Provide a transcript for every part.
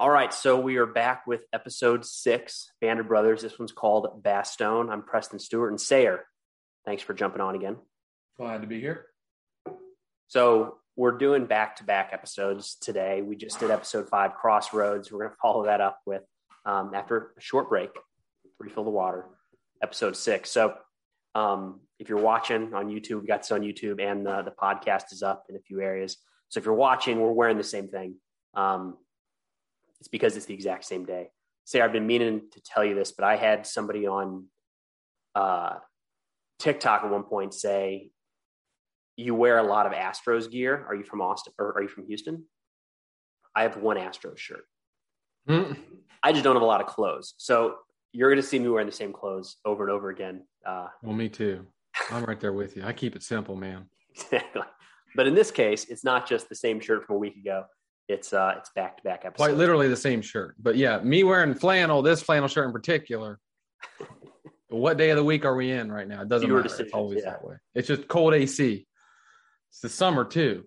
All right, so we are back with episode six, Band of Brothers. This one's called Bastogne. I'm Preston Stewart and Sayer. Thanks for jumping on again. Glad to be here. So we're doing back-to-back episodes today. We just did episode five, Crossroads. We're going to follow that up with um, after a short break, refill the water. Episode six. So um, if you're watching on YouTube, we got this on YouTube, and uh, the podcast is up in a few areas. So if you're watching, we're wearing the same thing. Um, it's because it's the exact same day. Say, I've been meaning to tell you this, but I had somebody on uh, TikTok at one point say, "You wear a lot of Astros gear. Are you from Austin or are you from Houston?" I have one Astros shirt. Hmm. I just don't have a lot of clothes, so you're going to see me wearing the same clothes over and over again. Uh, Well, me too. I'm right there with you. I keep it simple, man. exactly. But in this case, it's not just the same shirt from a week ago. It's uh, it's back to back episodes. Quite literally the same shirt. But yeah, me wearing flannel, this flannel shirt in particular. what day of the week are we in right now? It doesn't Your matter. it's always yeah. that way. It's just cold AC. It's the summer too.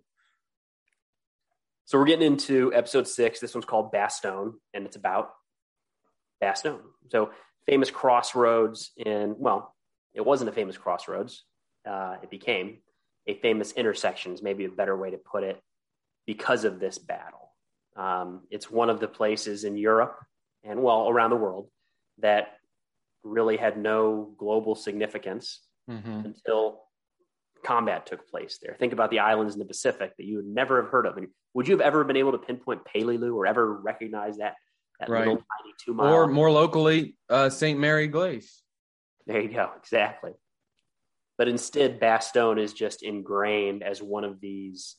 So we're getting into episode six. This one's called Bastogne, and it's about Bastogne. So famous crossroads in well, it wasn't a famous crossroads. Uh, it became a famous intersection, is maybe a better way to put it, because of this battle. Um, it's one of the places in Europe and well around the world that really had no global significance Mhm. until combat took place there. Think about the islands in the Pacific that you would never have heard of. And would you have ever been able to pinpoint Peleliu or ever recognize that that Right. little tiny two mile? Or more locally, uh, Sainte-Mère-Église. there you go, exactly. But instead, Bastogne is just ingrained as one of these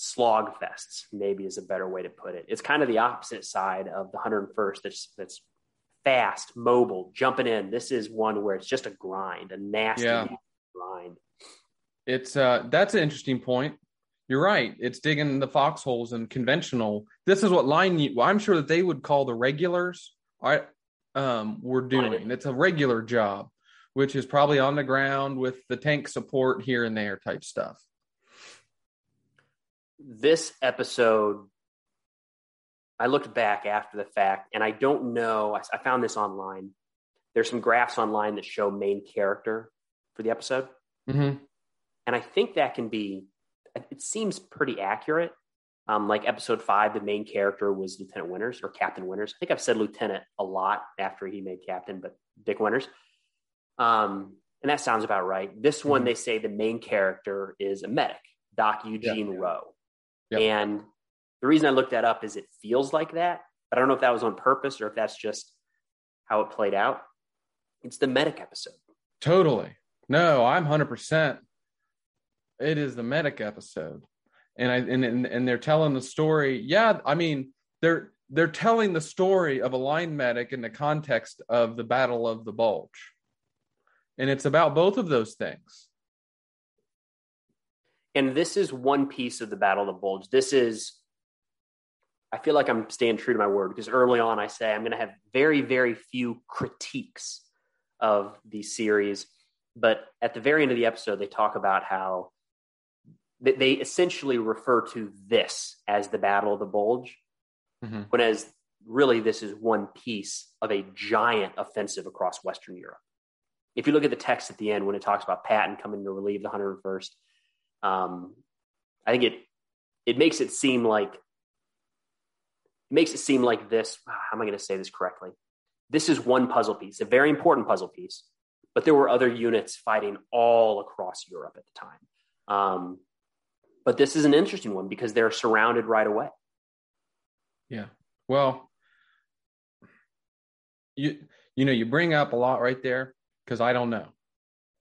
slog fests. Maybe is a better way to put it. It's kind of the opposite side of the 101st. That's that's fast, mobile, jumping in. This is one where it's just a grind, a nasty Yeah. grind. It's uh that's an interesting point. You're right. It's digging the foxholes and conventional. This is what line you, I'm sure that they would call the regulars. I um we're doing. It's a regular job, which is probably on the ground with the tank support here and there type stuff. This episode i looked back after the fact and i don't know I, I found this online. There's some graphs online that show main character for the episode. Mm-hmm. and i think that can be it seems pretty accurate. Um, like episode five the main character was lieutenant winters or captain winters. I think i've said lieutenant a lot after he made captain but dick winters. Um, and that sounds about right. This one Mhm. they say the main character is a medic doc eugene roe Yep. and the reason I looked that up is it feels like that, but I don't know if that was on purpose or if that's just how it played out. It's the medic episode. Totally. No, I'm hundred percent. It is the medic episode, and I and, and and they're telling the story. Yeah, I mean they're they're telling the story of a line medic in the context of the Battle of the Bulge, and it's about both of those things. And this is one piece of the Battle of the Bulge. This is, I feel like I'm staying true to my word because early on I say I'm going to have very, very few critiques of the series. But at the very end of the episode, they talk about how they, essentially refer to this as the Battle of the Bulge, Mhm. when as really this is one piece of a giant offensive across Western Europe. If you look at the text at the end when it talks about Patton coming to relieve the 101st, um, I think it it makes it seem like it makes it seem like this. How am I going to say this correctly? This is one puzzle piece, a very important puzzle piece, but there were other units fighting all across Europe at the time. Um, but this is an interesting one because they're surrounded right away. Yeah. Well, you you know you bring up a lot right there because I don't know.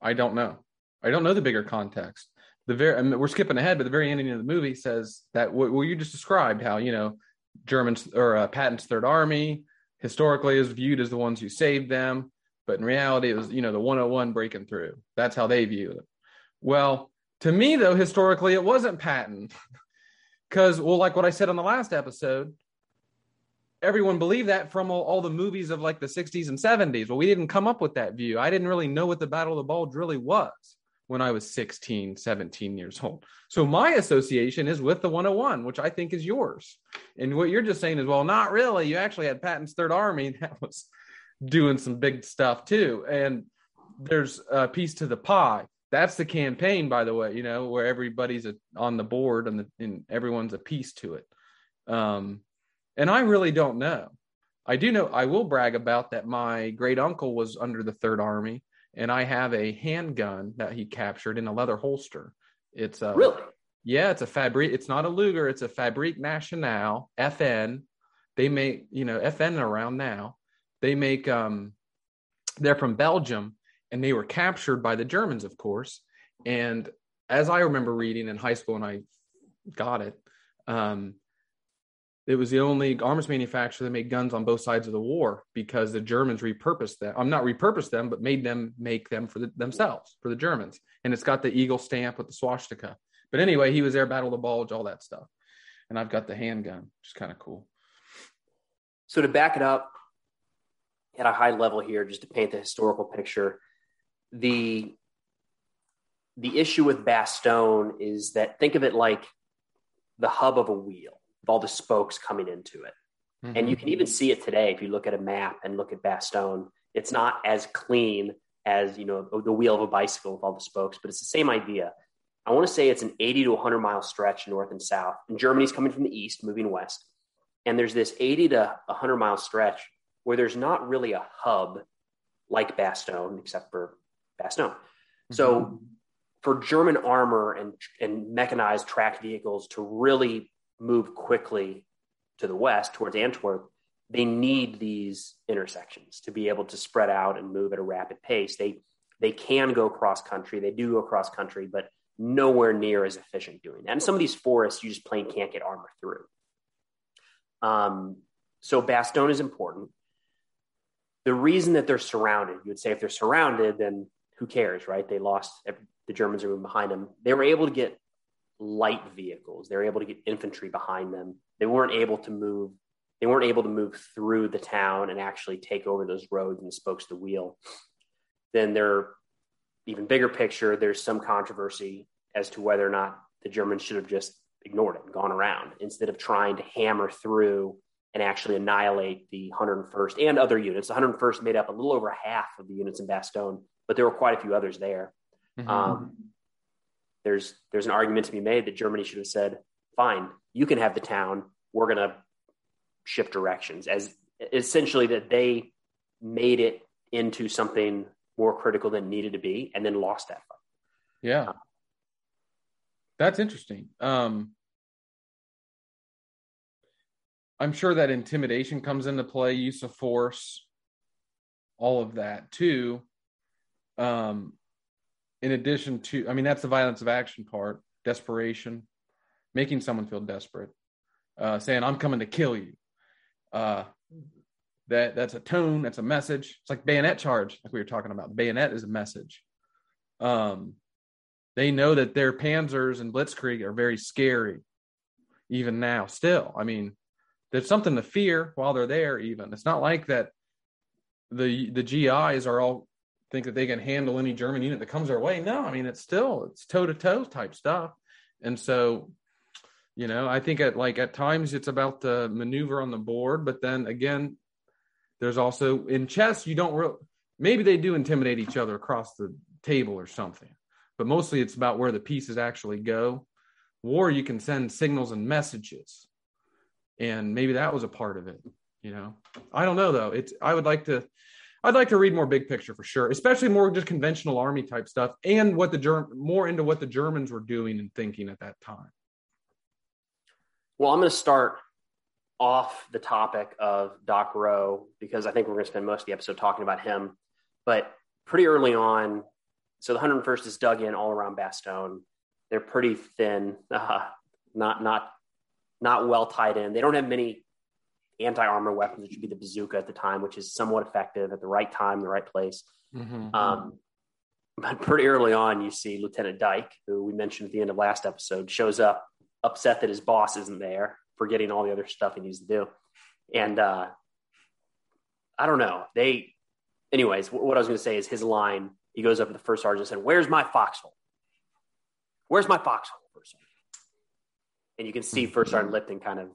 I don't know. I don't know the bigger context. The very I mean, we're skipping ahead, but the very ending of the movie says that what, what you just described, how you know Germans or uh, Patton's Third Army historically is viewed as the ones who saved them, but in reality, it was you know the 101 breaking through. That's how they view it. Well, to me though, historically, it wasn't Patton, because well, like what I said on the last episode, everyone believed that from all, all the movies of like the 60s and 70s. Well, we didn't come up with that view. I didn't really know what the Battle of the Bulge really was. When I was 16, 17 years old. So my association is with the 101, which I think is yours. And what you're just saying is, well, not really. You actually had Patton's Third Army that was doing some big stuff too. And there's a piece to the pie. That's the campaign, by the way, you know, where everybody's on the board and, the, and everyone's a piece to it. Um, and I really don't know. I do know I will brag about that. My great uncle was under the Third Army, and I have a handgun that he captured in a leather holster. It's a really, yeah, it's a Fabrique. It's not a Luger. It's a Fabrique Nationale FN. They make you know FN around now. They make um, they're from Belgium, and they were captured by the Germans, of course. And as I remember reading in high school, and I got it. Um, it was the only arms manufacturer that made guns on both sides of the war because the Germans repurposed them. I'm not repurposed them, but made them make them for the, themselves for the Germans. And it's got the eagle stamp with the swastika. But anyway, he was there, battle the bulge, all that stuff. And I've got the handgun, which is kind of cool. So to back it up at a high level here, just to paint the historical picture, the the issue with Bastogne is that think of it like the hub of a wheel with all the spokes coming into it. Mm-hmm. And you can even see it today if you look at a map and look at Bastogne. It's not as clean as you know the wheel of a bicycle with all the spokes, but it's the same idea. I want to say it's an 80 to 100 mile stretch north and south. And Germany's coming from the east, moving west. And there's this 80 to 100 mile stretch where there's not really a hub like Bastogne, except for Bastogne. Mm-hmm. So for German armor and, and mechanized tracked vehicles to really move quickly to the west towards Antwerp, they need these intersections to be able to spread out and move at a rapid pace. They they can go cross country, they do go cross country, but nowhere near as efficient doing that. And some of these forests you just plain can't get armor through. Um, so Bastogne is important. The reason that they're surrounded, you would say if they're surrounded, then who cares, right? They lost the Germans are moving behind them. They were able to get light vehicles. They were able to get infantry behind them. They weren't able to move. They weren't able to move through the town and actually take over those roads and spokes the wheel. Then there, even bigger picture, there's some controversy as to whether or not the Germans should have just ignored it and gone around instead of trying to hammer through and actually annihilate the 101st and other units. The 101st made up a little over half of the units in Bastogne, but there were quite a few others there. Mm-hmm. Um, there's there's an argument to be made that Germany should have said, "Fine, you can have the town. We're going to shift directions." As essentially that they made it into something more critical than needed to be, and then lost that fight. Yeah, that's interesting. Um, I'm sure that intimidation comes into play, use of force, all of that too. Um, in addition to, I mean, that's the violence of action part, desperation, making someone feel desperate, uh, saying, I'm coming to kill you. Uh, that that's a tone, that's a message. It's like bayonet charge, like we were talking about. Bayonet is a message. Um, they know that their panzers and blitzkrieg are very scary, even now. Still, I mean, there's something to fear while they're there. Even it's not like that. The the GIs are all think that they can handle any German unit that comes their way. No, I mean it's still it's toe to toe type stuff, and so you know I think at like at times it's about the maneuver on the board, but then again, there's also in chess you don't really maybe they do intimidate each other across the table or something, but mostly it's about where the pieces actually go. War you can send signals and messages, and maybe that was a part of it. You know, I don't know though. It's I would like to I'd like to read more big picture for sure, especially more just conventional army type stuff and what the Germ more into what the Germans were doing and thinking at that time. Well, I'm going to start off the topic of Doc Roe because I think we're going to spend most of the episode talking about him. But pretty early on, so the 101st is dug in all around Bastogne. They're pretty thin, uh, not not not well tied in. They don't have many anti-armor weapons, which would be the bazooka at the time, which is somewhat effective at the right time, the right place. Mm-hmm. Um, but pretty early on, you see Lieutenant Dike, who we mentioned at the end of last episode, shows up upset that his boss isn't there, forgetting all the other stuff he needs to do. And uh, I don't know. They, anyways, what I was going to say is his line he goes up to the first sergeant and said, Where's my foxhole? Where's my foxhole. And you can see first sergeant Lipton kind of,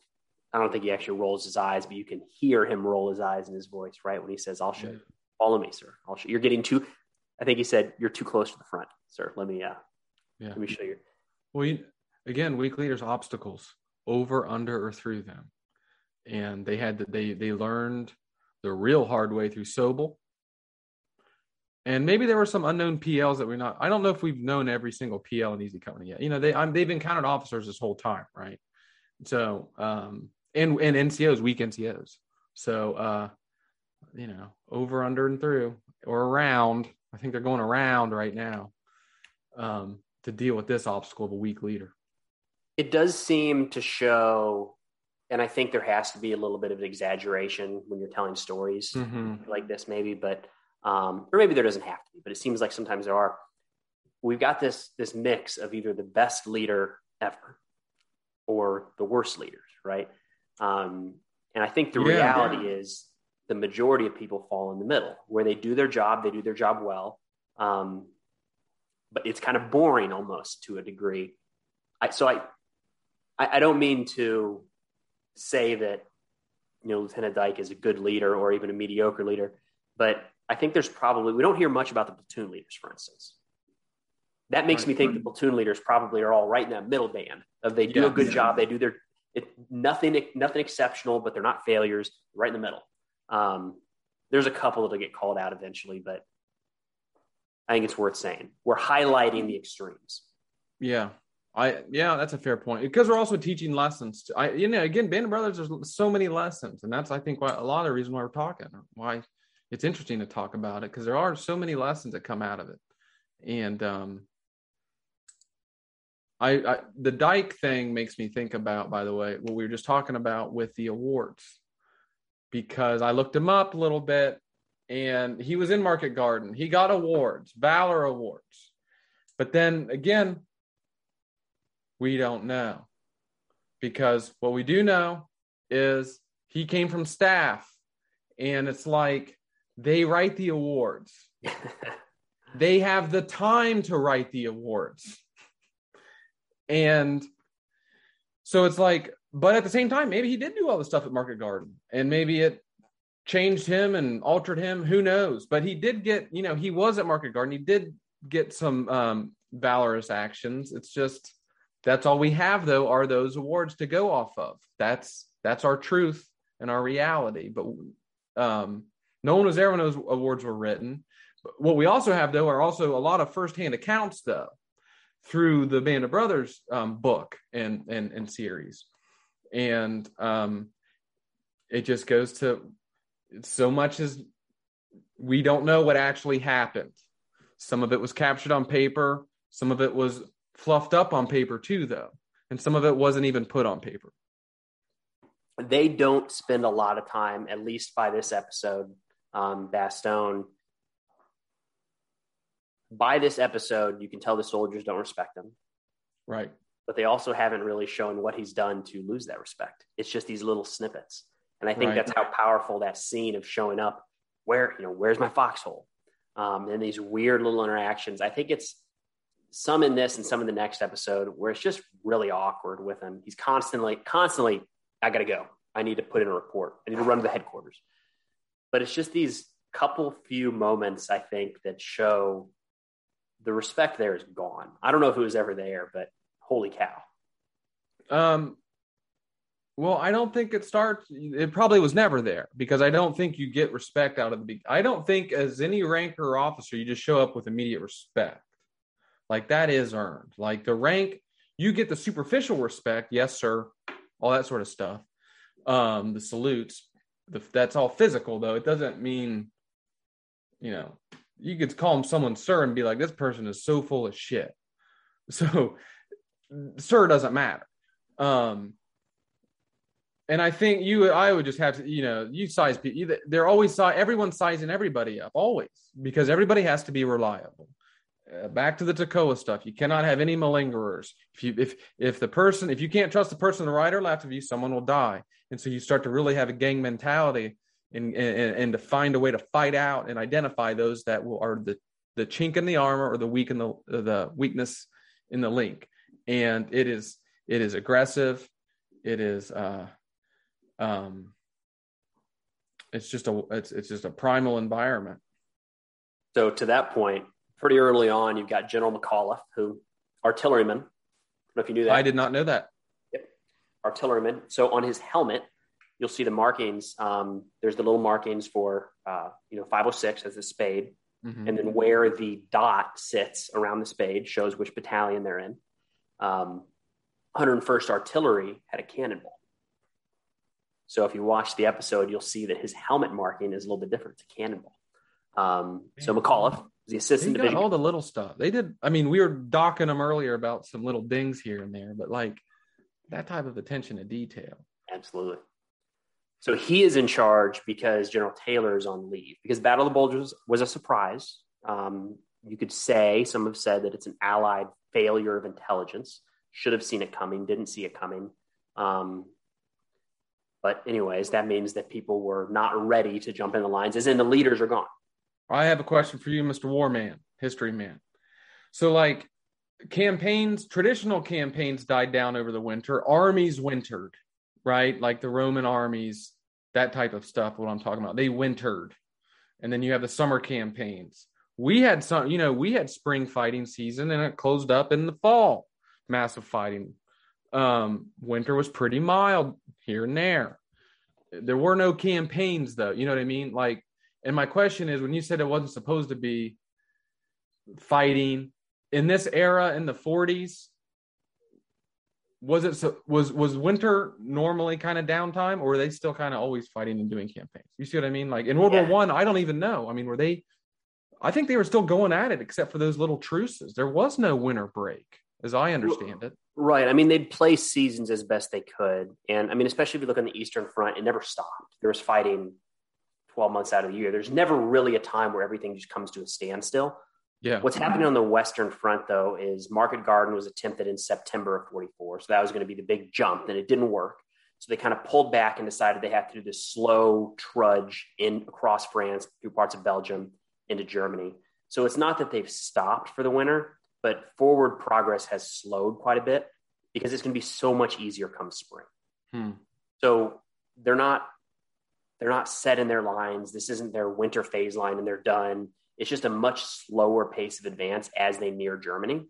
I don't think he actually rolls his eyes, but you can hear him roll his eyes in his voice, right? When he says, I'll show you. Follow me, sir. I'll show you. You're getting too, I think he said, You're too close to the front, sir. Let me, uh, yeah. let me show you. Well, you, again, weak leaders obstacles over, under, or through them. And they had, they, they learned the real hard way through Sobel and maybe there were some unknown PLs that we're not. I don't know if we've known every single PL in Easy Company yet. You know, they I'm, they've encountered officers this whole time, right? So, um, and and NCOs, weak NCOs. So, uh, you know, over, under, and through, or around. I think they're going around right now um, to deal with this obstacle of a weak leader. It does seem to show, and I think there has to be a little bit of an exaggeration when you're telling stories mm-hmm. like this, maybe, but um, or maybe there doesn't have to be, but it seems like sometimes there are. We've got this this mix of either the best leader ever or the worst leaders, right? Um, and I think the yeah, reality yeah. is the majority of people fall in the middle, where they do their job, they do their job well, um, but it's kind of boring almost to a degree. I, so I, I, I don't mean to say that you know Lieutenant Dike is a good leader or even a mediocre leader, but I think there's probably, we don't hear much about the platoon leaders, for instance. That makes right. me think the platoon leaders probably are all right in that middle band of they do yeah, a good job, they do their it, nothing nothing exceptional, but they're not failures. Right in the middle. Um, there's a couple that'll get called out eventually, but I think it's worth saying. We're highlighting the extremes. Yeah, I yeah, that's a fair point because we're also teaching lessons. To, I you know again, Band of Brothers, there's so many lessons, and that's I think why a lot of the reason why we're talking. Why it's interesting to talk about it because there are so many lessons that come out of it. And um, I, I, the Dike thing makes me think about, by the way, what we were just talking about with the awards, because I looked him up a little bit, and he was in Market Garden. He got awards, Valor Awards, but then again, we don't know, because what we do know is he came from staff, and it's like they write the awards. they have the time to write the awards. And so it's like, but at the same time, maybe he did do all the stuff at Market Garden and maybe it changed him and altered him. Who knows? But he did get, you know, he was at Market Garden. He did get some um, valorous actions. It's just that's all we have though are those awards to go off of. That's that's our truth and our reality. But um, no one was there when those awards were written. What we also have, though, are also a lot of firsthand accounts, though, through the Band of Brothers um, book and, and and series, and um, it just goes to so much as we don't know what actually happened. Some of it was captured on paper. Some of it was fluffed up on paper too, though, and some of it wasn't even put on paper. They don't spend a lot of time, at least by this episode, um, Bastogne. By this episode, you can tell the soldiers don't respect him. Right. But they also haven't really shown what he's done to lose that respect. It's just these little snippets. And I think right. that's how powerful that scene of showing up, where, you know, where's my foxhole? Um, and these weird little interactions. I think it's some in this and some in the next episode where it's just really awkward with him. He's constantly, constantly, I got to go. I need to put in a report. I need to run to the headquarters. But it's just these couple few moments, I think, that show the respect there is gone. I don't know it was ever there, but holy cow. Um, well, I don't think it starts. It probably was never there because I don't think you get respect out of the. I don't think as any rank or officer you just show up with immediate respect. Like that is earned. Like the rank, you get the superficial respect, yes sir, all that sort of stuff. Um, the salutes, the, that's all physical though. It doesn't mean, you know, you could call him someone sir and be like, this person is so full of shit. So, sir doesn't matter. Um, and I think you, I would just have to, you know, you size people. They're always everyone's sizing everybody up, always, because everybody has to be reliable. Uh, back to the Toccoa stuff. You cannot have any malingerers. If you if if the person if you can't trust the person on the right or left of you, someone will die. And so you start to really have a gang mentality and and, and to find a way to fight out and identify those that will are the the chink in the armor or the weak in the the weakness in the link, and it is it is aggressive. It is uh, um, it's just a it's it's just a primal environment. So to that point, pretty early on, you've got General McAuliffe, who artilleryman. I don't know if you knew that. I did not know that. Yep, artilleryman. So on his helmet, you'll see the markings. Um, there's the little markings for uh, you know 506 as a spade, mm-hmm. and then where the dot sits around the spade shows which battalion they're in. Um, 101st Artillery had a cannonball. So if you watch the episode, you'll see that his helmet marking is a little bit different. It's a cannonball. Um, so McAuliffe, the assistant they got all the little stuff they did. I mean, we were docking them earlier about some little dings here and there, but like that type of attention to detail. Absolutely. So he is in charge because General Taylor is on leave because Battle of the was a surprise. Um, you could say some have said that it's an Allied failure of intelligence. Should have seen it coming, didn't see it coming. Um, but anyways, that means that people were not ready to jump in the lines, as in the leaders are gone. I have a question for you, Mr. Warman, history man. So, like campaigns, traditional campaigns died down over the winter. Armies wintered, right? Like the Roman armies, that type of stuff. What I'm talking about, they wintered, and then you have the summer campaigns. We had some, you know, we had spring fighting season, and it closed up in the fall. Massive fighting. Um, winter was pretty mild here and there. There were no campaigns, though. You know what I mean? Like and my question is when you said it wasn't supposed to be fighting in this era in the 40s, was it so was was winter normally kind of downtime or were they still kind of always fighting and doing campaigns? You see what I mean? Like in World yeah. War One, I, I don't even know. I mean, were they I think they were still going at it except for those little truces. There was no winter break, as I understand it. Right. I mean, they'd play seasons as best they could. And I mean, especially if you look on the Eastern Front, it never stopped. There was fighting 12 months out of the year. There's never really a time where everything just comes to a standstill. Yeah. What's happening on the Western Front, though, is Market Garden was attempted in September of 44. So that was going to be the big jump, and it didn't work. So they kind of pulled back and decided they had to do this slow trudge in across France, through parts of Belgium, into Germany. So it's not that they've stopped for the winter, but forward progress has slowed quite a bit because it's going to be so much easier come spring. Hmm. So they're not they're not set in their lines. This isn't their winter phase line and they're done. It's just a much slower pace of advance as they near Germany.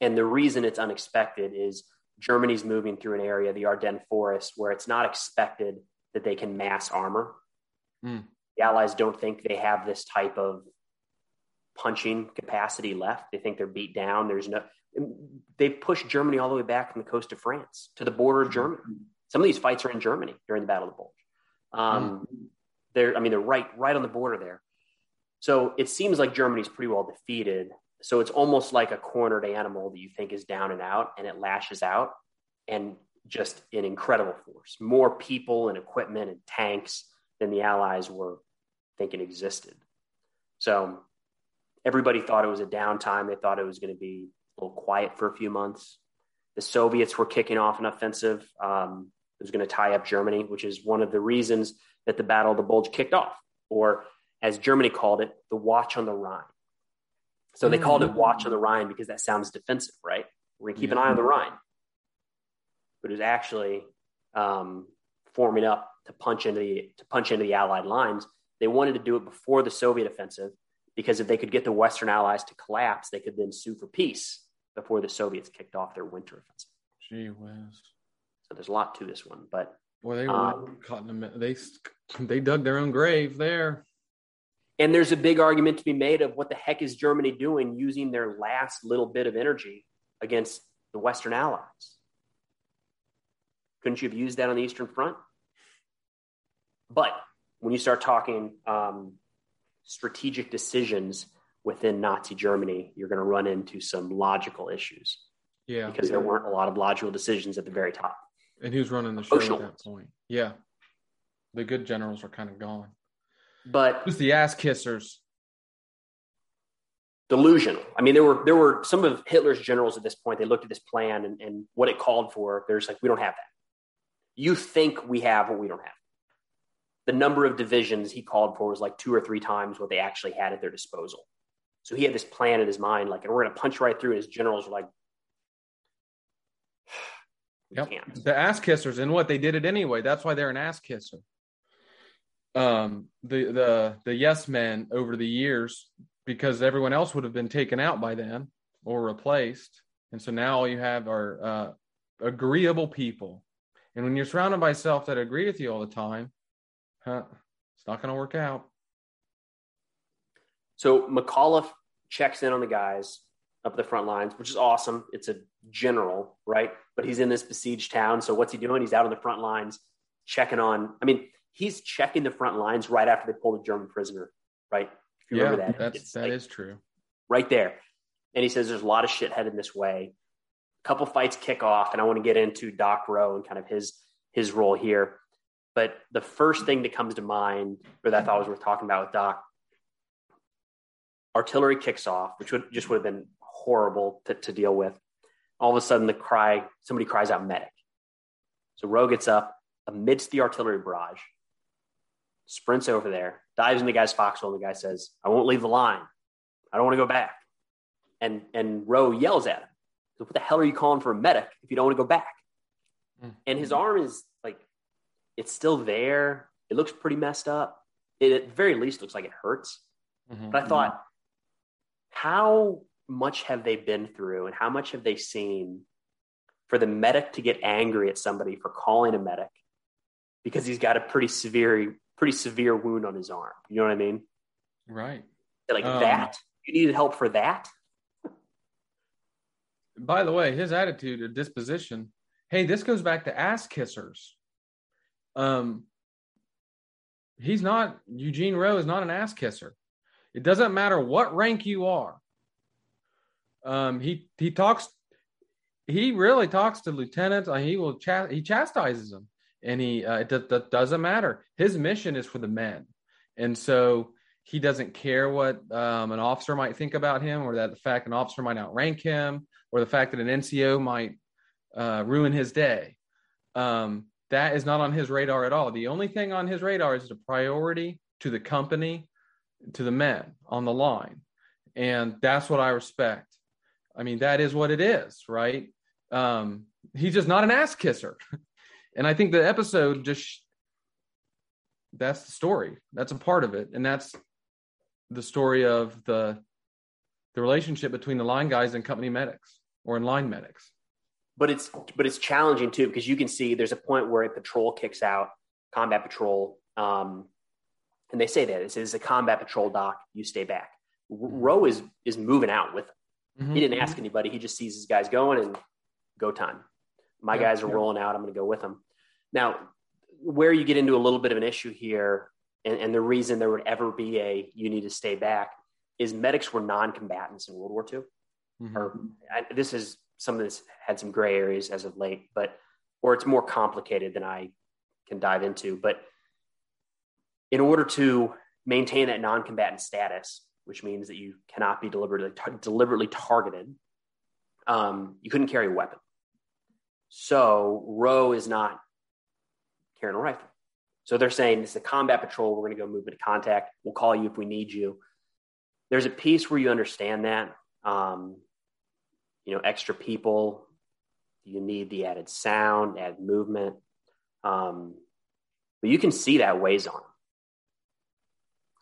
And the reason it's unexpected is Germany's moving through an area, the Ardennes forest, where it's not expected that they can mass armor. Mm. The Allies don't think they have this type of punching capacity left. They think they're beat down. There's no, they've pushed Germany all the way back from the coast of France to the border of Germany. Some of these fights are in Germany during the Battle of the Bulge. Um, mm. They're, I mean, they're right, right on the border there. So it seems like Germany's pretty well defeated. So it's almost like a cornered animal that you think is down and out, and it lashes out, and just an incredible force. More people and equipment and tanks than the Allies were thinking existed. So everybody thought it was a downtime. They thought it was going to be a little quiet for a few months. The Soviets were kicking off an offensive. Um, it was going to tie up Germany, which is one of the reasons that the Battle of the Bulge kicked off, or as Germany called it, the Watch on the Rhine. So they called it Watch on the Rhine because that sounds defensive, right? We're going to keep an eye on the Rhine. But it was actually um, forming up to punch into the to punch into the Allied lines. They wanted to do it before the Soviet offensive because if they could get the Western Allies to collapse, they could then sue for peace before the Soviets kicked off their winter offensive. Gee whiz. So there's a lot to this one, but well, they were um, caught in the they they dug their own grave there. And there's a big argument to be made of what the heck is Germany doing using their last little bit of energy against the Western Allies? Couldn't you have used that on the Eastern Front? But when you start talking um, strategic decisions within Nazi Germany, you're going to run into some logical issues. Yeah. Because there weren't a lot of logical decisions at the very top. And who's running the show at that point? Yeah. The good generals are kind of gone. But who's the ass kissers? Delusional. I mean, there were there were some of Hitler's generals at this point. They looked at this plan and, and what it called for. There's like, we don't have that. You think we have what we don't have. The number of divisions he called for was like two or three times what they actually had at their disposal. So he had this plan in his mind, like, and we're going to punch right through. And his generals were like, we Yep. can't. The ass kissers, and what they did it anyway. That's why they're an ass kisser. Um, the the the yes men over the years, because everyone else would have been taken out by then or replaced, and so now all you have are uh, agreeable people. And when you're surrounded by self that agree with you all the time, huh, it's not going to work out. So McAuliffe checks in on the guys up the front lines, which is awesome. It's a general, right? But he's in this besieged town. So what's he doing? He's out on the front lines checking on. I mean, he's checking the front lines right after they pull the German prisoner, right? If you Yeah, remember that, that's that like is true. right there. And he says there's a lot of shit headed this way. A couple fights kick off, and I want to get into Doc Roe and kind of his his role here. But the first thing that comes to mind, or that I thought was worth talking about with Doc, artillery kicks off, which would just would have been horrible to, to deal with. All of a sudden, the cry somebody cries out medic. So Roe gets up amidst the artillery barrage, sprints over there, dives in the guy's foxhole, and the guy says, "I won't leave the line. I don't want to go back." And and Roe yells at him, "What the hell are you calling for a medic if you don't want to go back?" Mm. And his arm is like, it's still there. It looks pretty messed up. It at the very least looks like it hurts. Mhm. But I thought, how much have they been through and how much have they seen for the medic to get angry at somebody for calling a medic because he's got a pretty severe, pretty severe wound on his arm? You know what I mean? Right. Like Um, that? You needed help for that? By the way, his attitude or disposition, hey, this goes back to ass kissers. Um, he's not Eugene Roe is not an ass kisser. It doesn't matter what rank you are. Um, he he talks, he really talks to lieutenants. He will cha- he chastises them, and he uh, it do- doesn't matter. His mission is for the men, and so he doesn't care what um, an officer might think about him, or that the fact an officer might outrank him, or the fact that an NCO might uh, ruin his day. Um, that is not on his radar at all. The only thing on his radar is the priority to the company, to the men on the line. And that's what I respect. I mean, that is what it is, right? Um, he's just not an ass kisser. and I think the episode just that's the story. That's a part of it. And that's the story of the the relationship between the line guys and company medics or in line medics. but it's but it's challenging too because you can see there's a point where a patrol kicks out combat patrol um, and they say that it says a combat patrol doc you stay back R- mm-hmm. roe is is moving out with them. Mm-hmm. he didn't ask mm-hmm. anybody he just sees his guys going and go time my Yeah, guys are yeah. rolling out i'm going to go with them now where you get into a little bit of an issue here and, and the reason there would ever be a you need to stay back is medics were non-combatants in world war ii Mhm. or I, this is some of this had some gray areas as of late, but or it's more complicated than I can dive into. But in order to maintain that non-combatant status, which means that you cannot be deliberately deliberately targeted, um, you couldn't carry a weapon. So Roe is not carrying a rifle. So they're saying this is a combat patrol. We're going to go move into contact. We'll call you if we need you. There's a piece where you understand that. Um, you know, extra people. You need the added sound, added movement. Um, but you can see that weighs on him.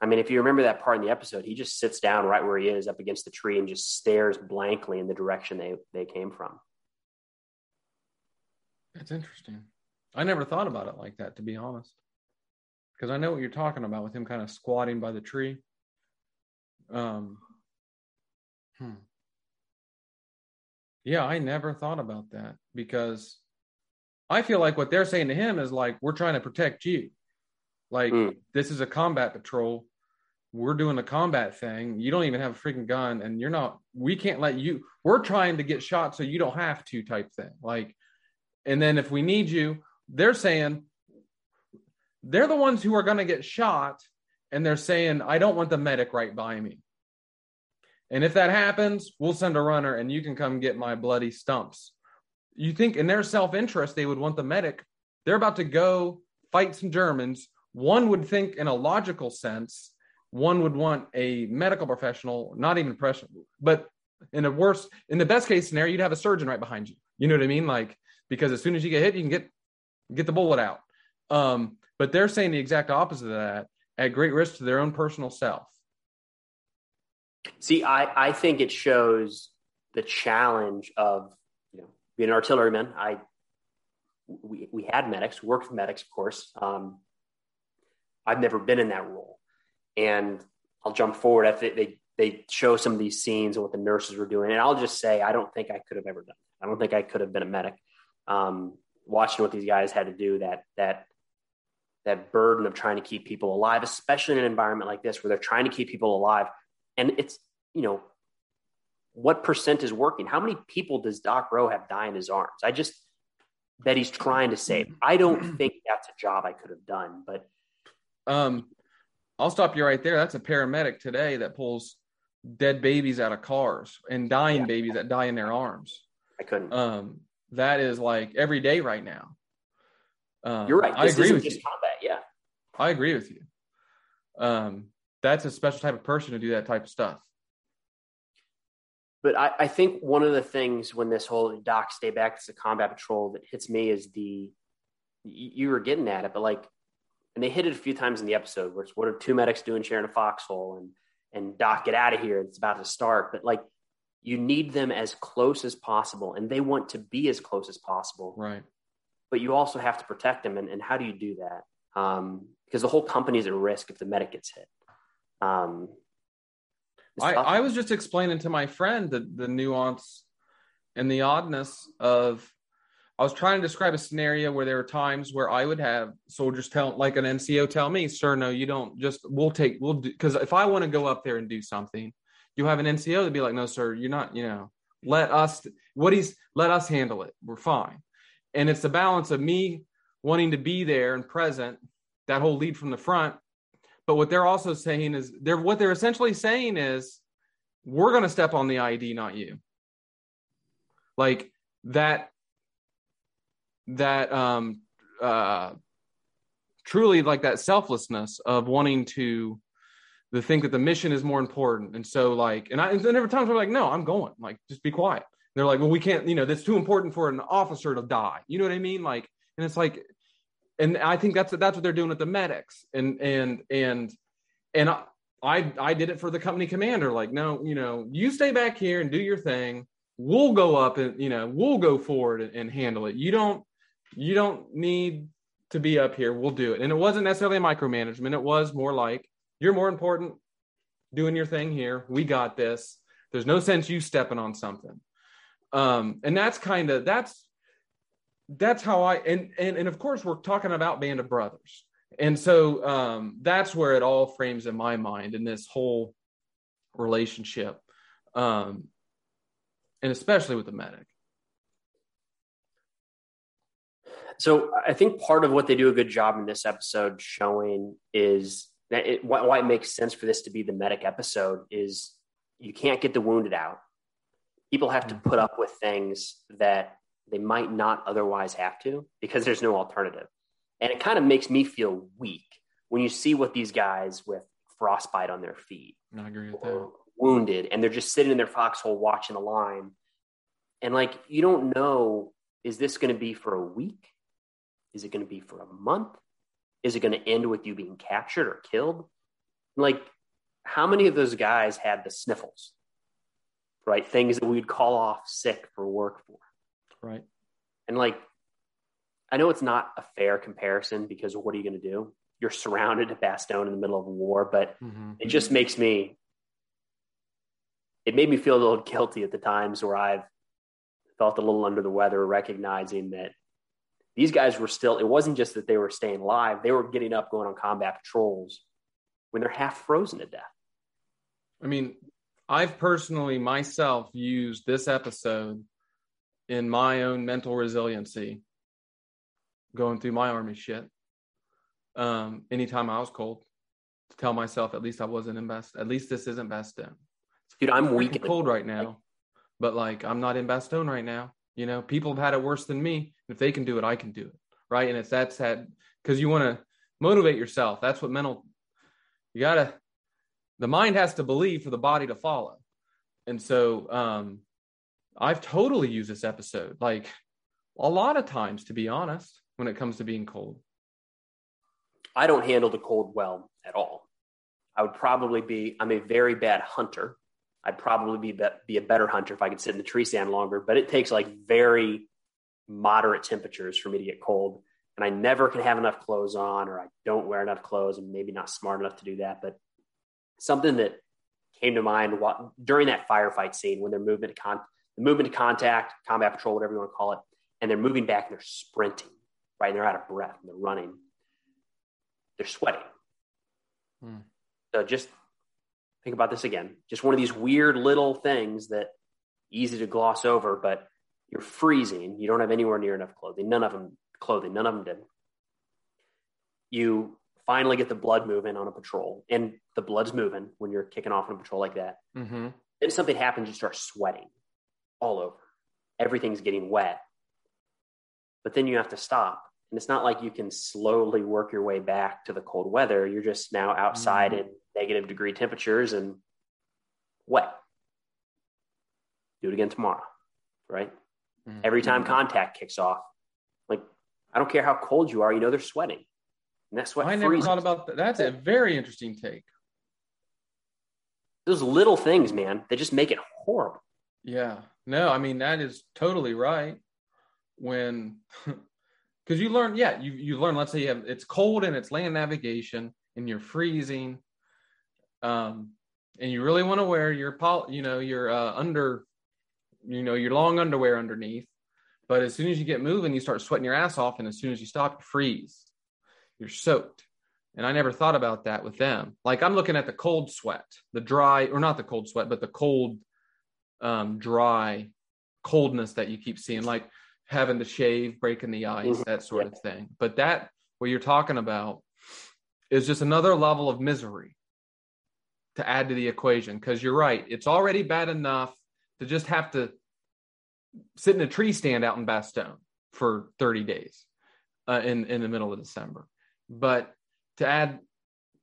I mean, if you remember that part in the episode, he just sits down right where he is up against the tree and just stares blankly in the direction they, they came from. That's interesting. I never thought about it like that, to be honest. Because I know what you're talking about with him kind of squatting by the tree. Um, hmm. Yeah, I never thought about that because I feel like what they're saying to him is like, we're trying to protect you. Like, Mm. this is a combat patrol. We're doing a combat thing. You don't even have a freaking gun, and you're not, we can't let you, we're trying to get shot so you don't have to, type thing. Like, and then if we need you, they're saying they're the ones who are going to get shot, and they're saying, I don't want the medic right by me. And if that happens, we'll send a runner and you can come get my bloody stumps. You think in their self interest, they would want the medic. They're about to go fight some Germans. One would think, in a logical sense, one would want a medical professional, not even professional, but in a worst, in the best case scenario, you'd have a surgeon right behind you. You know what I mean? Like because as soon as you get hit, you can get get the bullet out. Um, but they're saying the exact opposite of that, at great risk to their own personal self. See, I I think it shows the challenge of you know being an artilleryman. I we we had medics, worked with medics, of course. Um, I've never been in that role, and I'll jump forward. I think they they show some of these scenes and what the nurses were doing, and I'll just say I don't think I could have ever done. It. I don't think I could have been a medic. Um, watching what these guys had to do, that that that burden of trying to keep people alive, especially in an environment like this where they're trying to keep people alive, and it's you know what percent is working? How many people does Doc Roe have die in his arms? I just bet he's trying to save. I don't think that's a job I could have done, but um, I'll stop you right there. That's a paramedic today that pulls dead babies out of cars and dying yeah. babies that die in their arms. I couldn't. Um, that is like every day right now. Um, You're right. This I agree with just you. combat. Yeah, I agree with you. Um, that's a special type of person to do that type of stuff but I, I, think one of the things when this whole doc stay back as a combat patrol that hits me is the you were getting at it, but like, and they hit it a few times in the episode where it's what are two medics doing sharing a foxhole and and doc get out of here it's about to start but like you need them as close as possible and they want to be as close as possible right but you also have to protect them and, and how do you do that um, because the whole company is at risk if the medic gets hit um, I, I was just explaining to my friend the, the nuance and the oddness of I was trying to describe a scenario where there were times where I would have soldiers tell, like an NCO, tell me, "Sir, no, you don't. Just we'll take, we'll do." Because if I want to go up there and do something, you have an NCO to be like, "No, sir, you're not. You know, let us. What he's let us handle it. We're fine." And it's the balance of me wanting to be there and present, that whole lead from the front, but what they're also saying is they're what they're essentially saying is we're going to step on the ID, not you. Like that that um uh truly like that selflessness of wanting to the think that the mission is more important and so like and i and then every time I'm like no i'm going like just be quiet and they're like well we can't you know that's too important for an officer to die you know what i mean like and it's like and I think that's that's what they're doing with the medics, and and and and I I, I did it for the company commander. Like, no, you know, you stay back here and do your thing. We'll go up and you know we'll go forward and, and handle it. You don't you don't need to be up here. We'll do it. And it wasn't necessarily micromanagement. It was more like you're more important doing your thing here. We got this. There's no sense you stepping on something. Um, and that's kind of that's that's how I and and and of course we're talking about Band of Brothers, and so um, that's where it all frames in my mind in this whole relationship, um, and especially with the medic. So I think part of what they do a good job in this episode showing is that it, why it makes sense for this to be the medic episode is you can't get the wounded out. People have to mm-hmm. put up with things that they might not otherwise have to because there's no alternative. And it kind of makes me feel weak when you see what these guys with frostbite on their feet, I agree with that. wounded, and they're just sitting in their foxhole watching the line. And like, you don't know, is this going to be for a week? Is it going to be for a month? Is it going to end with you being captured or killed? Like, how many of those guys had the sniffles? Right? Things that we'd call off sick for work for. Right. And like, I know it's not a fair comparison because what are you going to do? You're surrounded at Bastogne in the middle of a war, but mm-hmm. it just makes me, it made me feel a little guilty at the times where I've felt a little under the weather, recognizing that these guys were still, it wasn't just that they were staying alive, they were getting up, going on combat patrols when they're half frozen to death. I mean, I've personally myself used this episode in my own mental resiliency going through my army shit. Um, anytime I was cold, to tell myself at least I wasn't in best. At least this isn't Bastogne. Dude, I'm weak. Cold right now, but like I'm not in Bastogne right now. You know, people have had it worse than me. If they can do it, I can do it. Right, and it's that's that because you want to motivate yourself. That's what mental. You gotta the mind has to believe for the body to follow. And so um, I've totally used this episode, like a lot of times, to be honest, when it comes to being cold. I don't handle the cold well at all. I would probably be, I'm a very bad hunter. I'd probably be, be a better hunter if I could sit in the tree stand longer, but it takes like very moderate temperatures for me to get cold. And I never can have enough clothes on, or I don't wear enough clothes. I'm maybe not smart enough to do that. But something that came to mind while, during that firefight scene when they're moving to con- the movement to contact, combat patrol, whatever you want to call it, and they're moving back and they're sprinting, right? And they're out of breath and they're running. They're sweating. Hmm. So just think about this again. Just one of these weird little things that easy to gloss over, but you're freezing. You don't have anywhere near enough clothing. None of them clothing. None of them did. You finally get the blood moving on a patrol, and the blood's moving when you're kicking off on a patrol like that. Mm-hmm. Then something happens. You start sweating all over. Everything's getting wet. But then you have to stop. And it's not like you can slowly work your way back to the cold weather. You're just now outside mm-hmm. in negative degree temperatures and wet. Do it again tomorrow, right? Mm-hmm. Every time contact kicks off, like I don't care how cold you are, you know they're sweating. And that's what I never thought about that. That's a very interesting take. Those little things, man, they just make it horrible. Yeah. No, I mean that is totally right. When because you learn, yeah, you you learn. Let's say you have it's cold and it's land navigation and you're freezing, um, and you really want to wear your pol, you know, your uh, under, you know, your long underwear underneath. But as soon as you get moving, you start sweating your ass off, and as soon as you stop, you freeze. You're soaked. And I never thought about that with them. Like I'm looking at the cold sweat, the dry, or not the cold sweat, but the cold, um, dry coldness that you keep seeing. Like having to shave, breaking the ice, mm-hmm. that sort of thing. But that, what you're talking about, is just another level of misery to add to the equation. Because you're right, it's already bad enough to just have to sit in a tree stand out in Bastogne for 30 days uh, in in the middle of December. But to add,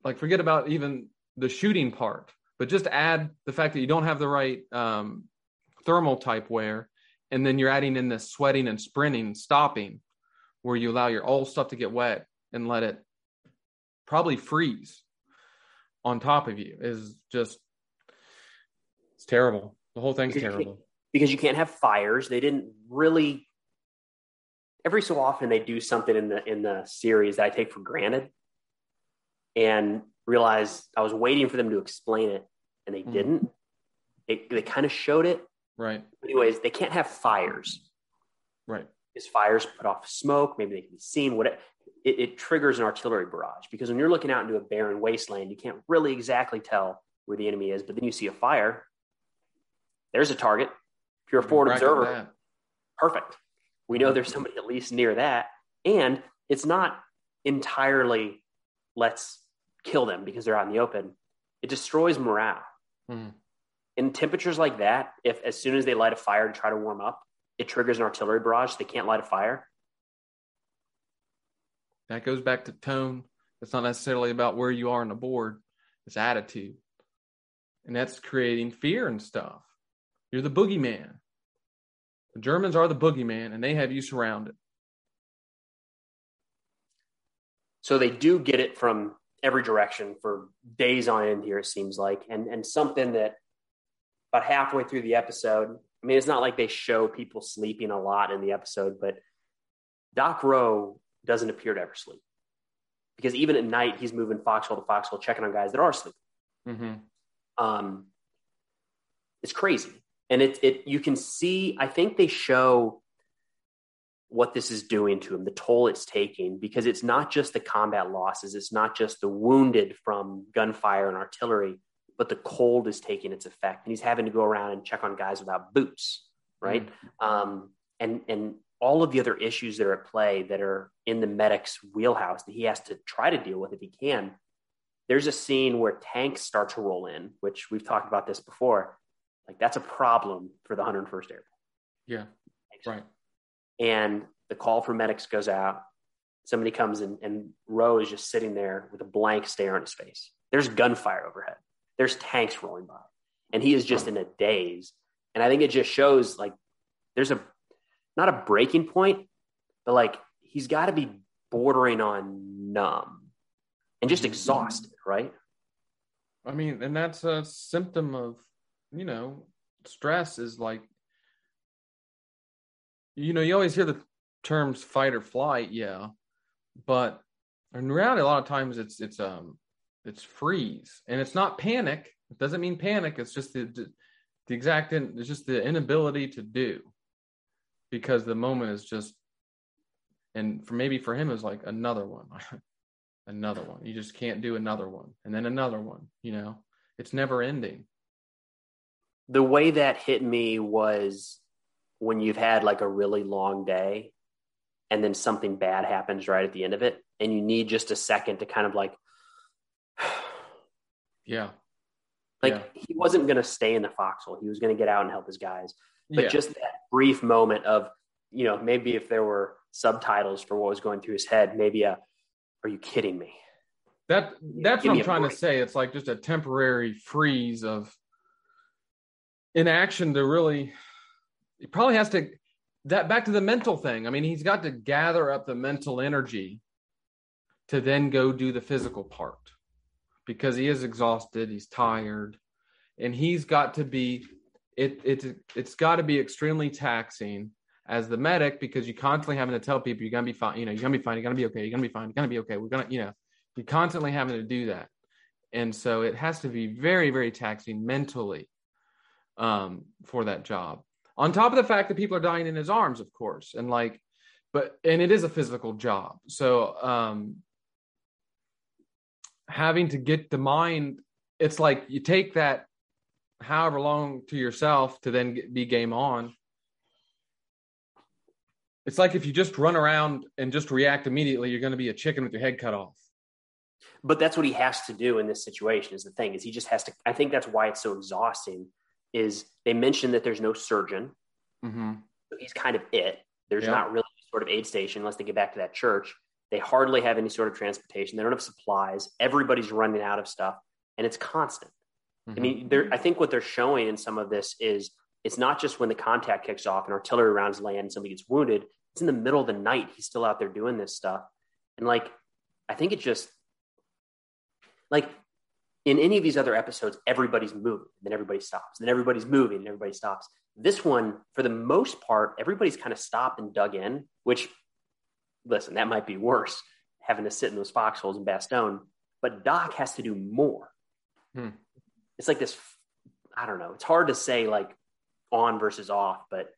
like, forget about even the shooting part, but just add the fact that you don't have the right um, thermal type wear and then you're adding in this sweating and sprinting, stopping, where you allow your old stuff to get wet and let it probably freeze on top of you is just it's terrible. The whole thing's because terrible. because you can't have fires. They didn't really every so often they do something in the in the series that I take for granted and realize I was waiting for them to explain it and they mm. didn't. They they kind of showed it Right. Anyways, they can't have fires. Right. Because fires put off smoke, maybe they can be seen. What it, it, triggers an artillery barrage because when you're looking out into a barren wasteland, you can't really exactly tell where the enemy is. But then you see a fire. There's a target. If you're a forward observer, perfect. We know there's somebody at least near that, and it's not entirely let's kill them because they're out in the open. It destroys morale. Hmm in temperatures like that, if as soon as they light a fire to try to warm up, it triggers an artillery barrage, they can't light a fire. That goes back to tone. It's not necessarily about where you are on the board, it's attitude. And that's creating fear and stuff. You're the boogeyman. The Germans are the boogeyman, and they have you surrounded. So they do get it from every direction for days on end here, it seems like. And, and something that about halfway through the episode. I mean, it's not like they show people sleeping a lot in the episode, but Doc Roe doesn't appear to ever sleep because even at night he's moving foxhole to foxhole, checking on guys that are sleeping. Mm-hmm. Um, it's crazy, and it it you can see. I think they show what this is doing to him, the toll it's taking, because it's not just the combat losses, it's not just the wounded from gunfire and artillery, but the cold is taking its effect and he's having to go around and check on guys without boots right mm-hmm. um, and and all of the other issues that are at play that are in the medic's wheelhouse that he has to try to deal with if he can there's a scene where tanks start to roll in which we've talked about this before. Like that's a problem for the 101st airborne yeah right. And the call for medics goes out. Somebody comes in and roe is just sitting there with a blank stare on his face. There's gunfire overhead. There's tanks rolling by, and he is just in a daze. And I think it just shows like there's a not a breaking point, but like he's got to be bordering on numb and just exhausted, right? I mean, and that's a symptom of, you know, stress is like, you know, you always hear the terms fight or flight, yeah, but in reality, a lot of times it's it's um it's freeze, and it's not panic. It doesn't mean panic. It's just the the, exact. It's just the inability to do, because the moment is just, and for maybe for him is like another one. another one. You just can't do another one and then another one, you know. It's never ending. The way that hit me was when you've had like a really long day and then something bad happens right at the end of it and you need just a second to kind of like yeah. Like yeah. he wasn't going to stay in the foxhole. He was going to get out and help his guys. But Yeah. just that brief moment of, you know, maybe if there were subtitles for what was going through his head, maybe a, are you kidding me? That that's what I'm trying to say. It's like just a temporary freeze of inaction to really he probably has to that back to the mental thing. I mean, he's got to gather up the mental energy to then go do the physical part because he is exhausted, he's tired, and he's got to be it it's it's got to be extremely taxing as the medic because you're constantly having to tell people you're gonna be fine, you know, you're gonna be fine, you're gonna be okay, you're gonna be fine, you're gonna be okay, we're gonna, you know, you're constantly having to do that. And so it has to be very, very taxing mentally um, for that job. On top of the fact that people are dying in his arms, of course, and like, but and it is a physical job. So um, having to get the mind, it's like you take that however long to yourself to then get, be game on. It's like if you just run around and just react immediately, you're going to be a chicken with your head cut off. But that's what he has to do in this situation is the thing is he just has to, I think that's why it's so exhausting is they mentioned that there's no surgeon. Mm-hmm. So he's kind of it. There's Yeah. not really sort of aid station unless they get back to that church. They hardly have any sort of transportation. They don't have supplies. Everybody's running out of stuff, and it's constant. I mean, they're, I think what they're showing in some of this is it's not just when the contact kicks off and artillery rounds land and somebody gets wounded. It's in the middle of the night. He's still out there doing this stuff, and like, I think it just like in any of these other episodes, everybody's moving, then everybody stops, then everybody's moving, and everybody stops. This one, for the most part, everybody's kind of stopped and dug in. Which, listen, that might be worse having to sit in those foxholes in Bastogne, but Doc has to do more. Hmm. It's like this. I don't know. It's hard to say like on versus off, but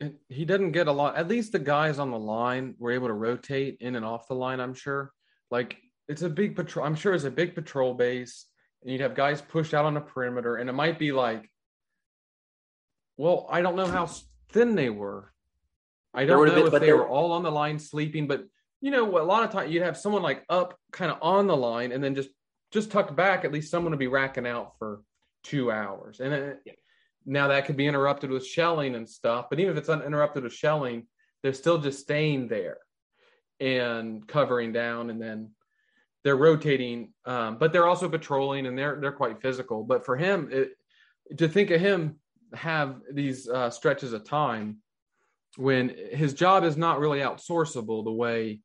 It- he doesn't get a lot. At least the guys on the line were able to rotate in and off the line. I'm sure. Like it's a big patrol. I'm sure it's a big patrol base, and you'd have guys pushed out on the perimeter, and it might be like, well, I don't know how thin they were. I don't know been- if they there- were all on the line sleeping, but you know, a lot of times you'd have someone like up, kind of on the line, and then just just tucked back. At least someone would be racking out for two hours, and it, Yeah. now that could be interrupted with shelling and stuff. But even if it's uninterrupted with shelling, they're still just staying there and covering down, and then they're rotating. Um, but they're also patrolling, and they're they're quite physical. But for him, it, to think of him have these uh, stretches of time when his job is not really outsourceable the way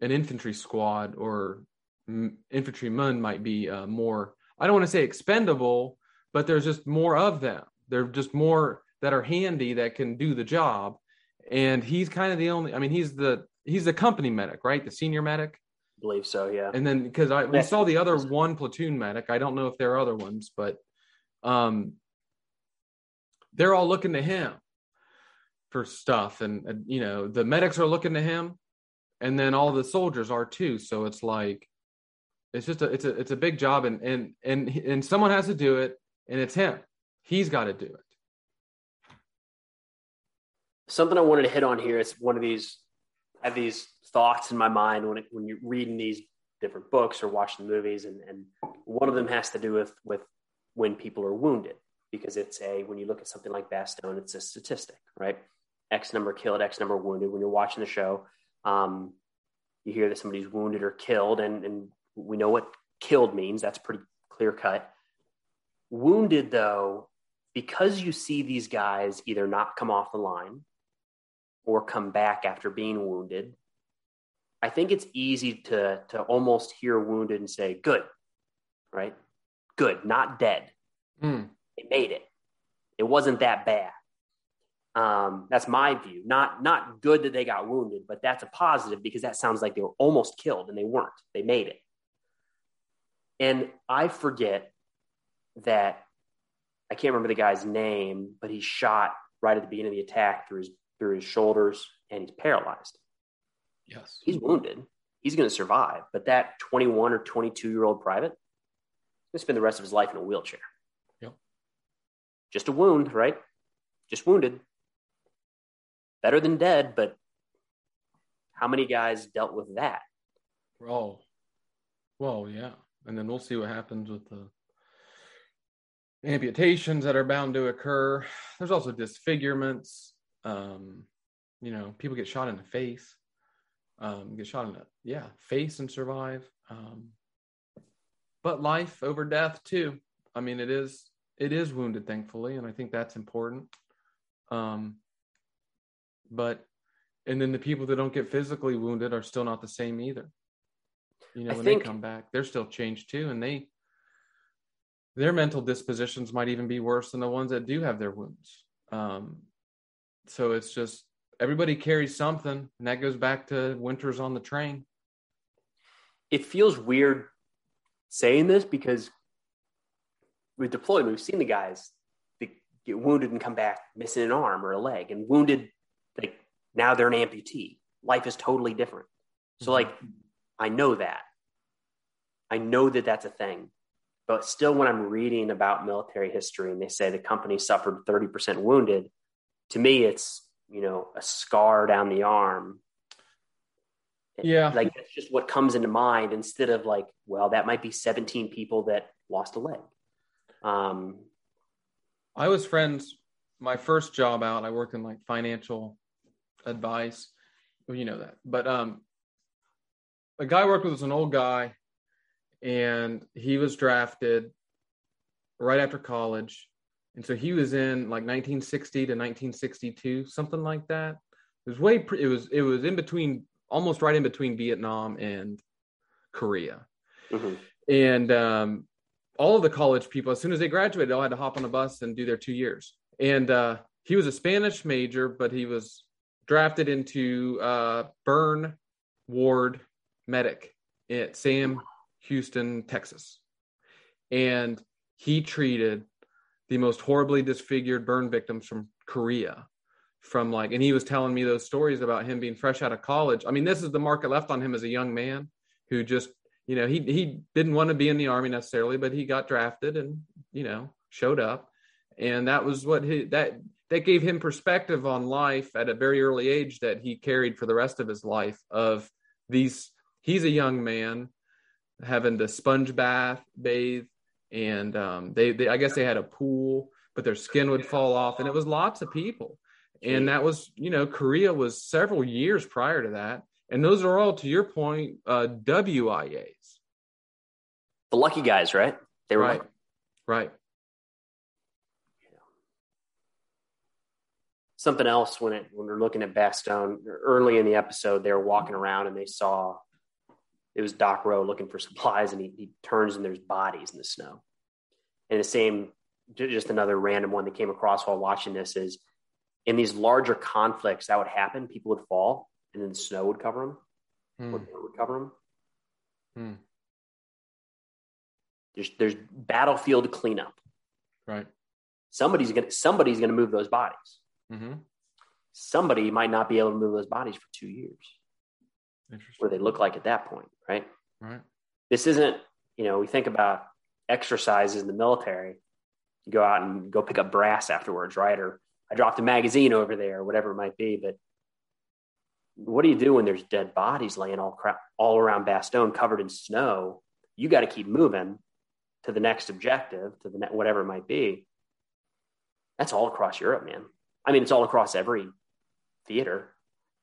an infantry squad or infantryman might be uh, more i don't want to say expendable but there's just more of them they're just more that are handy that can do the job and he's kind of the only i mean he's the he's the company medic right the senior medic I believe so. Yeah. and then because I we saw the other one platoon medic, I don't know if there are other ones, but um, they're all looking to him for stuff, and, and you know the medics are looking to him, and then all the soldiers are too. So it's like it's just a it's a it's a big job, and and and and someone has to do it, and it's him. He's got to do it. something I wanted to hit on here is one of these. I have these thoughts in my mind when it, when you're reading these different books or watching movies, and, and one of them has to do with with when people are wounded because it's a when you look at something like Bastogne, it's a statistic, right? X number killed, X number wounded. When you're watching the show, um, you hear that somebody's wounded or killed, and and we know what killed means. That's pretty clear cut. Wounded, though, because you see these guys either not come off the line or come back after being wounded, I think it's easy to, to almost hear wounded and say, good, right? Good, not dead. Mm. They made it. It wasn't that bad. Um, that's my view. Not not good that they got wounded, but that's a positive because that sounds like they were almost killed and they weren't. They made it. And I forget that I can't remember the guy's name, but he's shot right at the beginning of the attack through his through his shoulders and he's paralyzed. Yes. He's wounded. He's going to survive. But that 21 or 22 year old private, is going to spend the rest of his life in a wheelchair. Yep. Just a wound, right? Just wounded. Better than dead, but how many guys dealt with that? Oh, well, yeah. And then we'll see what happens with the amputations that are bound to occur. There's also disfigurements. Um, you know, people get shot in the face, um, get shot in the yeah face and survive. Um, but life over death too. I mean, it is it is wounded, thankfully, and I think that's important. Um, but and then the people that don't get physically wounded are still not the same either. You know, I when think- they come back, they're still changed too, and they their mental dispositions might even be worse than the ones that do have their wounds. Um, so it's just everybody carries something, and that goes back to winters on the train. It feels weird saying this because with deployment, we've seen the guys that get wounded and come back missing an arm or a leg, and wounded, like now they're an amputee. Life is totally different. So, like, I know that. I know that that's a thing. But still, when I'm reading about military history and they say the company suffered 30% wounded, to me, it's, you know, a scar down the arm. Yeah. Like, that's just what comes into mind instead of like, well, that might be 17 people that lost a leg. Um, I was friends. My first job out, I worked in like financial advice. Well, you know that. But um, a guy I worked with was an old guy, and he was drafted right after college, and so he was in like 1960 to 1962, something like that. It was way. Pre- it was it was in between, almost right in between Vietnam and Korea mhm. and um, all of the college people, as soon as they graduated, all had to hop on a bus and do their two years. And uh, he was a Spanish major, but he was drafted into uh, burn ward medic at Sam Houston, Texas, and he treated the most horribly disfigured burn victims from Korea. From like, and he was telling me those stories about him being fresh out of college. I mean, this is the market left on him as a young man who just you know he he didn't want to be in the army necessarily but he got drafted and you know showed up and that was what he that that gave him perspective on life at a very early age that he carried for the rest of his life of these he's a young man having to sponge bath bathe and um they, they i guess they had a pool but their skin would fall off and it was lots of people and that was you know korea was several years prior to that and those are all to your point uh wias the lucky guys, right? They were right lucky. right something else when it when we're looking at Bastogne early in the episode, they were walking around and they saw it was Doc Roe looking for supplies, and he, he turns and there's bodies in the snow. And the same, just another random one that came across while watching this is in these larger conflicts that would happen, people would fall, and then snow would cover them, Hmm, or would cover them. hmm, There's there's battlefield cleanup. right Somebody's gonna somebody's gonna move those bodies. mm-hmm. Somebody might not be able to move those bodies for two years. Interesting What do they look like at that point, right? right this isn't, you know, we think about exercises in the military. You go out and go pick up brass afterwards, right? Or I dropped a magazine over there, or whatever it might be. But what do you do when there's dead bodies laying all crap all around Bastogne covered in snow? You got to keep moving to the next objective, to the ne- whatever it might be. That's all across Europe, man. I mean, it's all across every theater.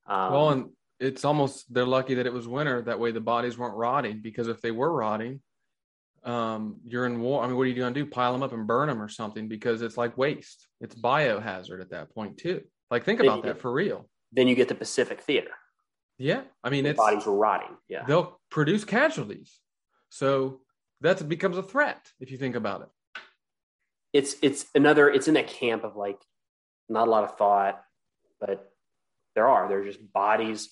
Um, well and it's almost they're lucky that it was winter that way the bodies weren't rotting because if they were rotting um, you're in war. I mean, what are you going to do? Pile them up and burn them or something because it's like waste. It's biohazard at that point too. Like think about that for real. Then you get the Pacific Theater. Yeah, I mean, The it's bodies were rotting. Yeah. they'll produce casualties, so that becomes a threat if you think about it. it's it's another it's in that camp of like not a lot of thought but there are they're just bodies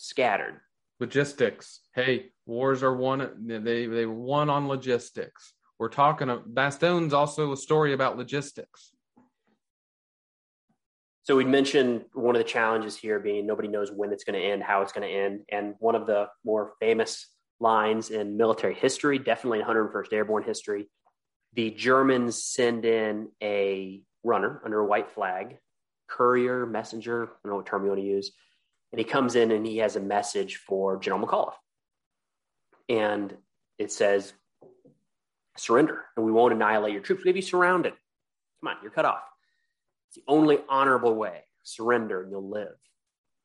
scattered Logistics. Hey, wars are won. They they were won on logistics. We're talking. Of, Bastogne's also a story about logistics. so we mentioned one of the challenges here being nobody knows when it's going to end how it's going to end and one of the more famous lines in military history definitely in 101st airborne history the germans send in a runner under a white flag courier messenger i don't know what term you want to use and he comes in and he has a message for General McAuliffe. And it says, surrender, and we won't annihilate your troops. We have you surrounded. Come on, you're cut off. It's the only honorable way. Surrender and you'll live.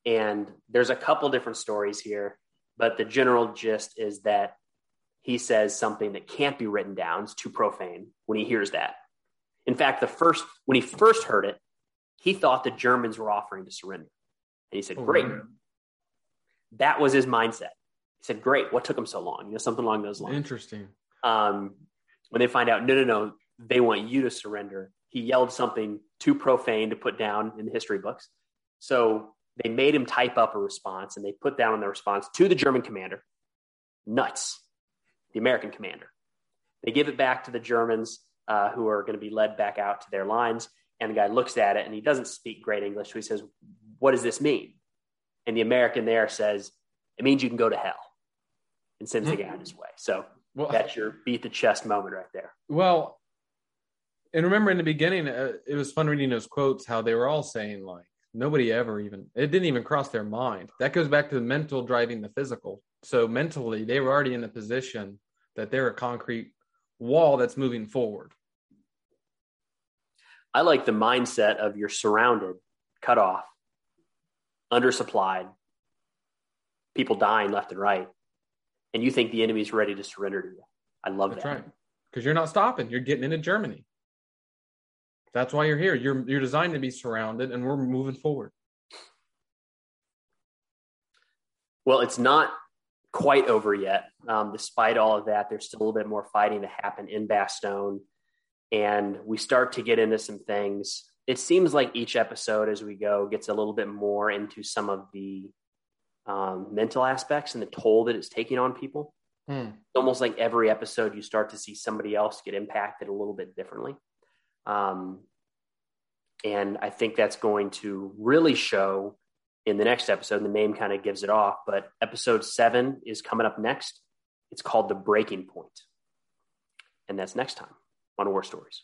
And there's a couple different stories here, but the general gist is that he says something that can't be written down. It's too profane when he hears that. In fact, the first when he first heard it, he thought the Germans were offering to surrender. And he said, Oh, Great. That was his mindset. He said, Great. What took them so long? You know, something along those lines. Interesting. Um, when they find out, no, no, no, they want you to surrender, he yelled something too profane to put down in the history books. So they made him type up a response and they put down on the response to the German commander. Nuts. The American commander. They give it back to the Germans uh, who are going to be led back out to their lines. And the guy looks at it and he doesn't speak great English. So he says, What does this mean? And the American there says, It means you can go to hell and sends the guy on his way. So Well, that's your beat the chest moment right there. Well, and remember in the beginning, uh, it was fun reading those quotes. How they were all saying like nobody ever even it didn't even cross their mind. That goes back to the mental driving the physical. So mentally, they were already in a position that they're a concrete wall that's moving forward. I like the mindset of you're surrounded, cut off, undersupplied, people dying left and right, and you think the enemy's ready to surrender to you. I love That's that. right. Because you're not stopping. You're getting into Germany. That's why you're here. You're you're designed to be surrounded, and we're moving forward. Well, it's not quite over yet. Um, despite all of that, there's still a little bit more fighting to happen in Bastogne. And we start to get into some things. It seems like each episode as we go gets a little bit more into some of the um, mental aspects and the toll that it's taking on people. Hmm. Almost like every episode you start to see somebody else get impacted a little bit differently. Um, and I think that's going to really show in the next episode. The name kind of gives it off, but episode seven is coming up next. It's called The Breaking Point. And that's next time on War Stories.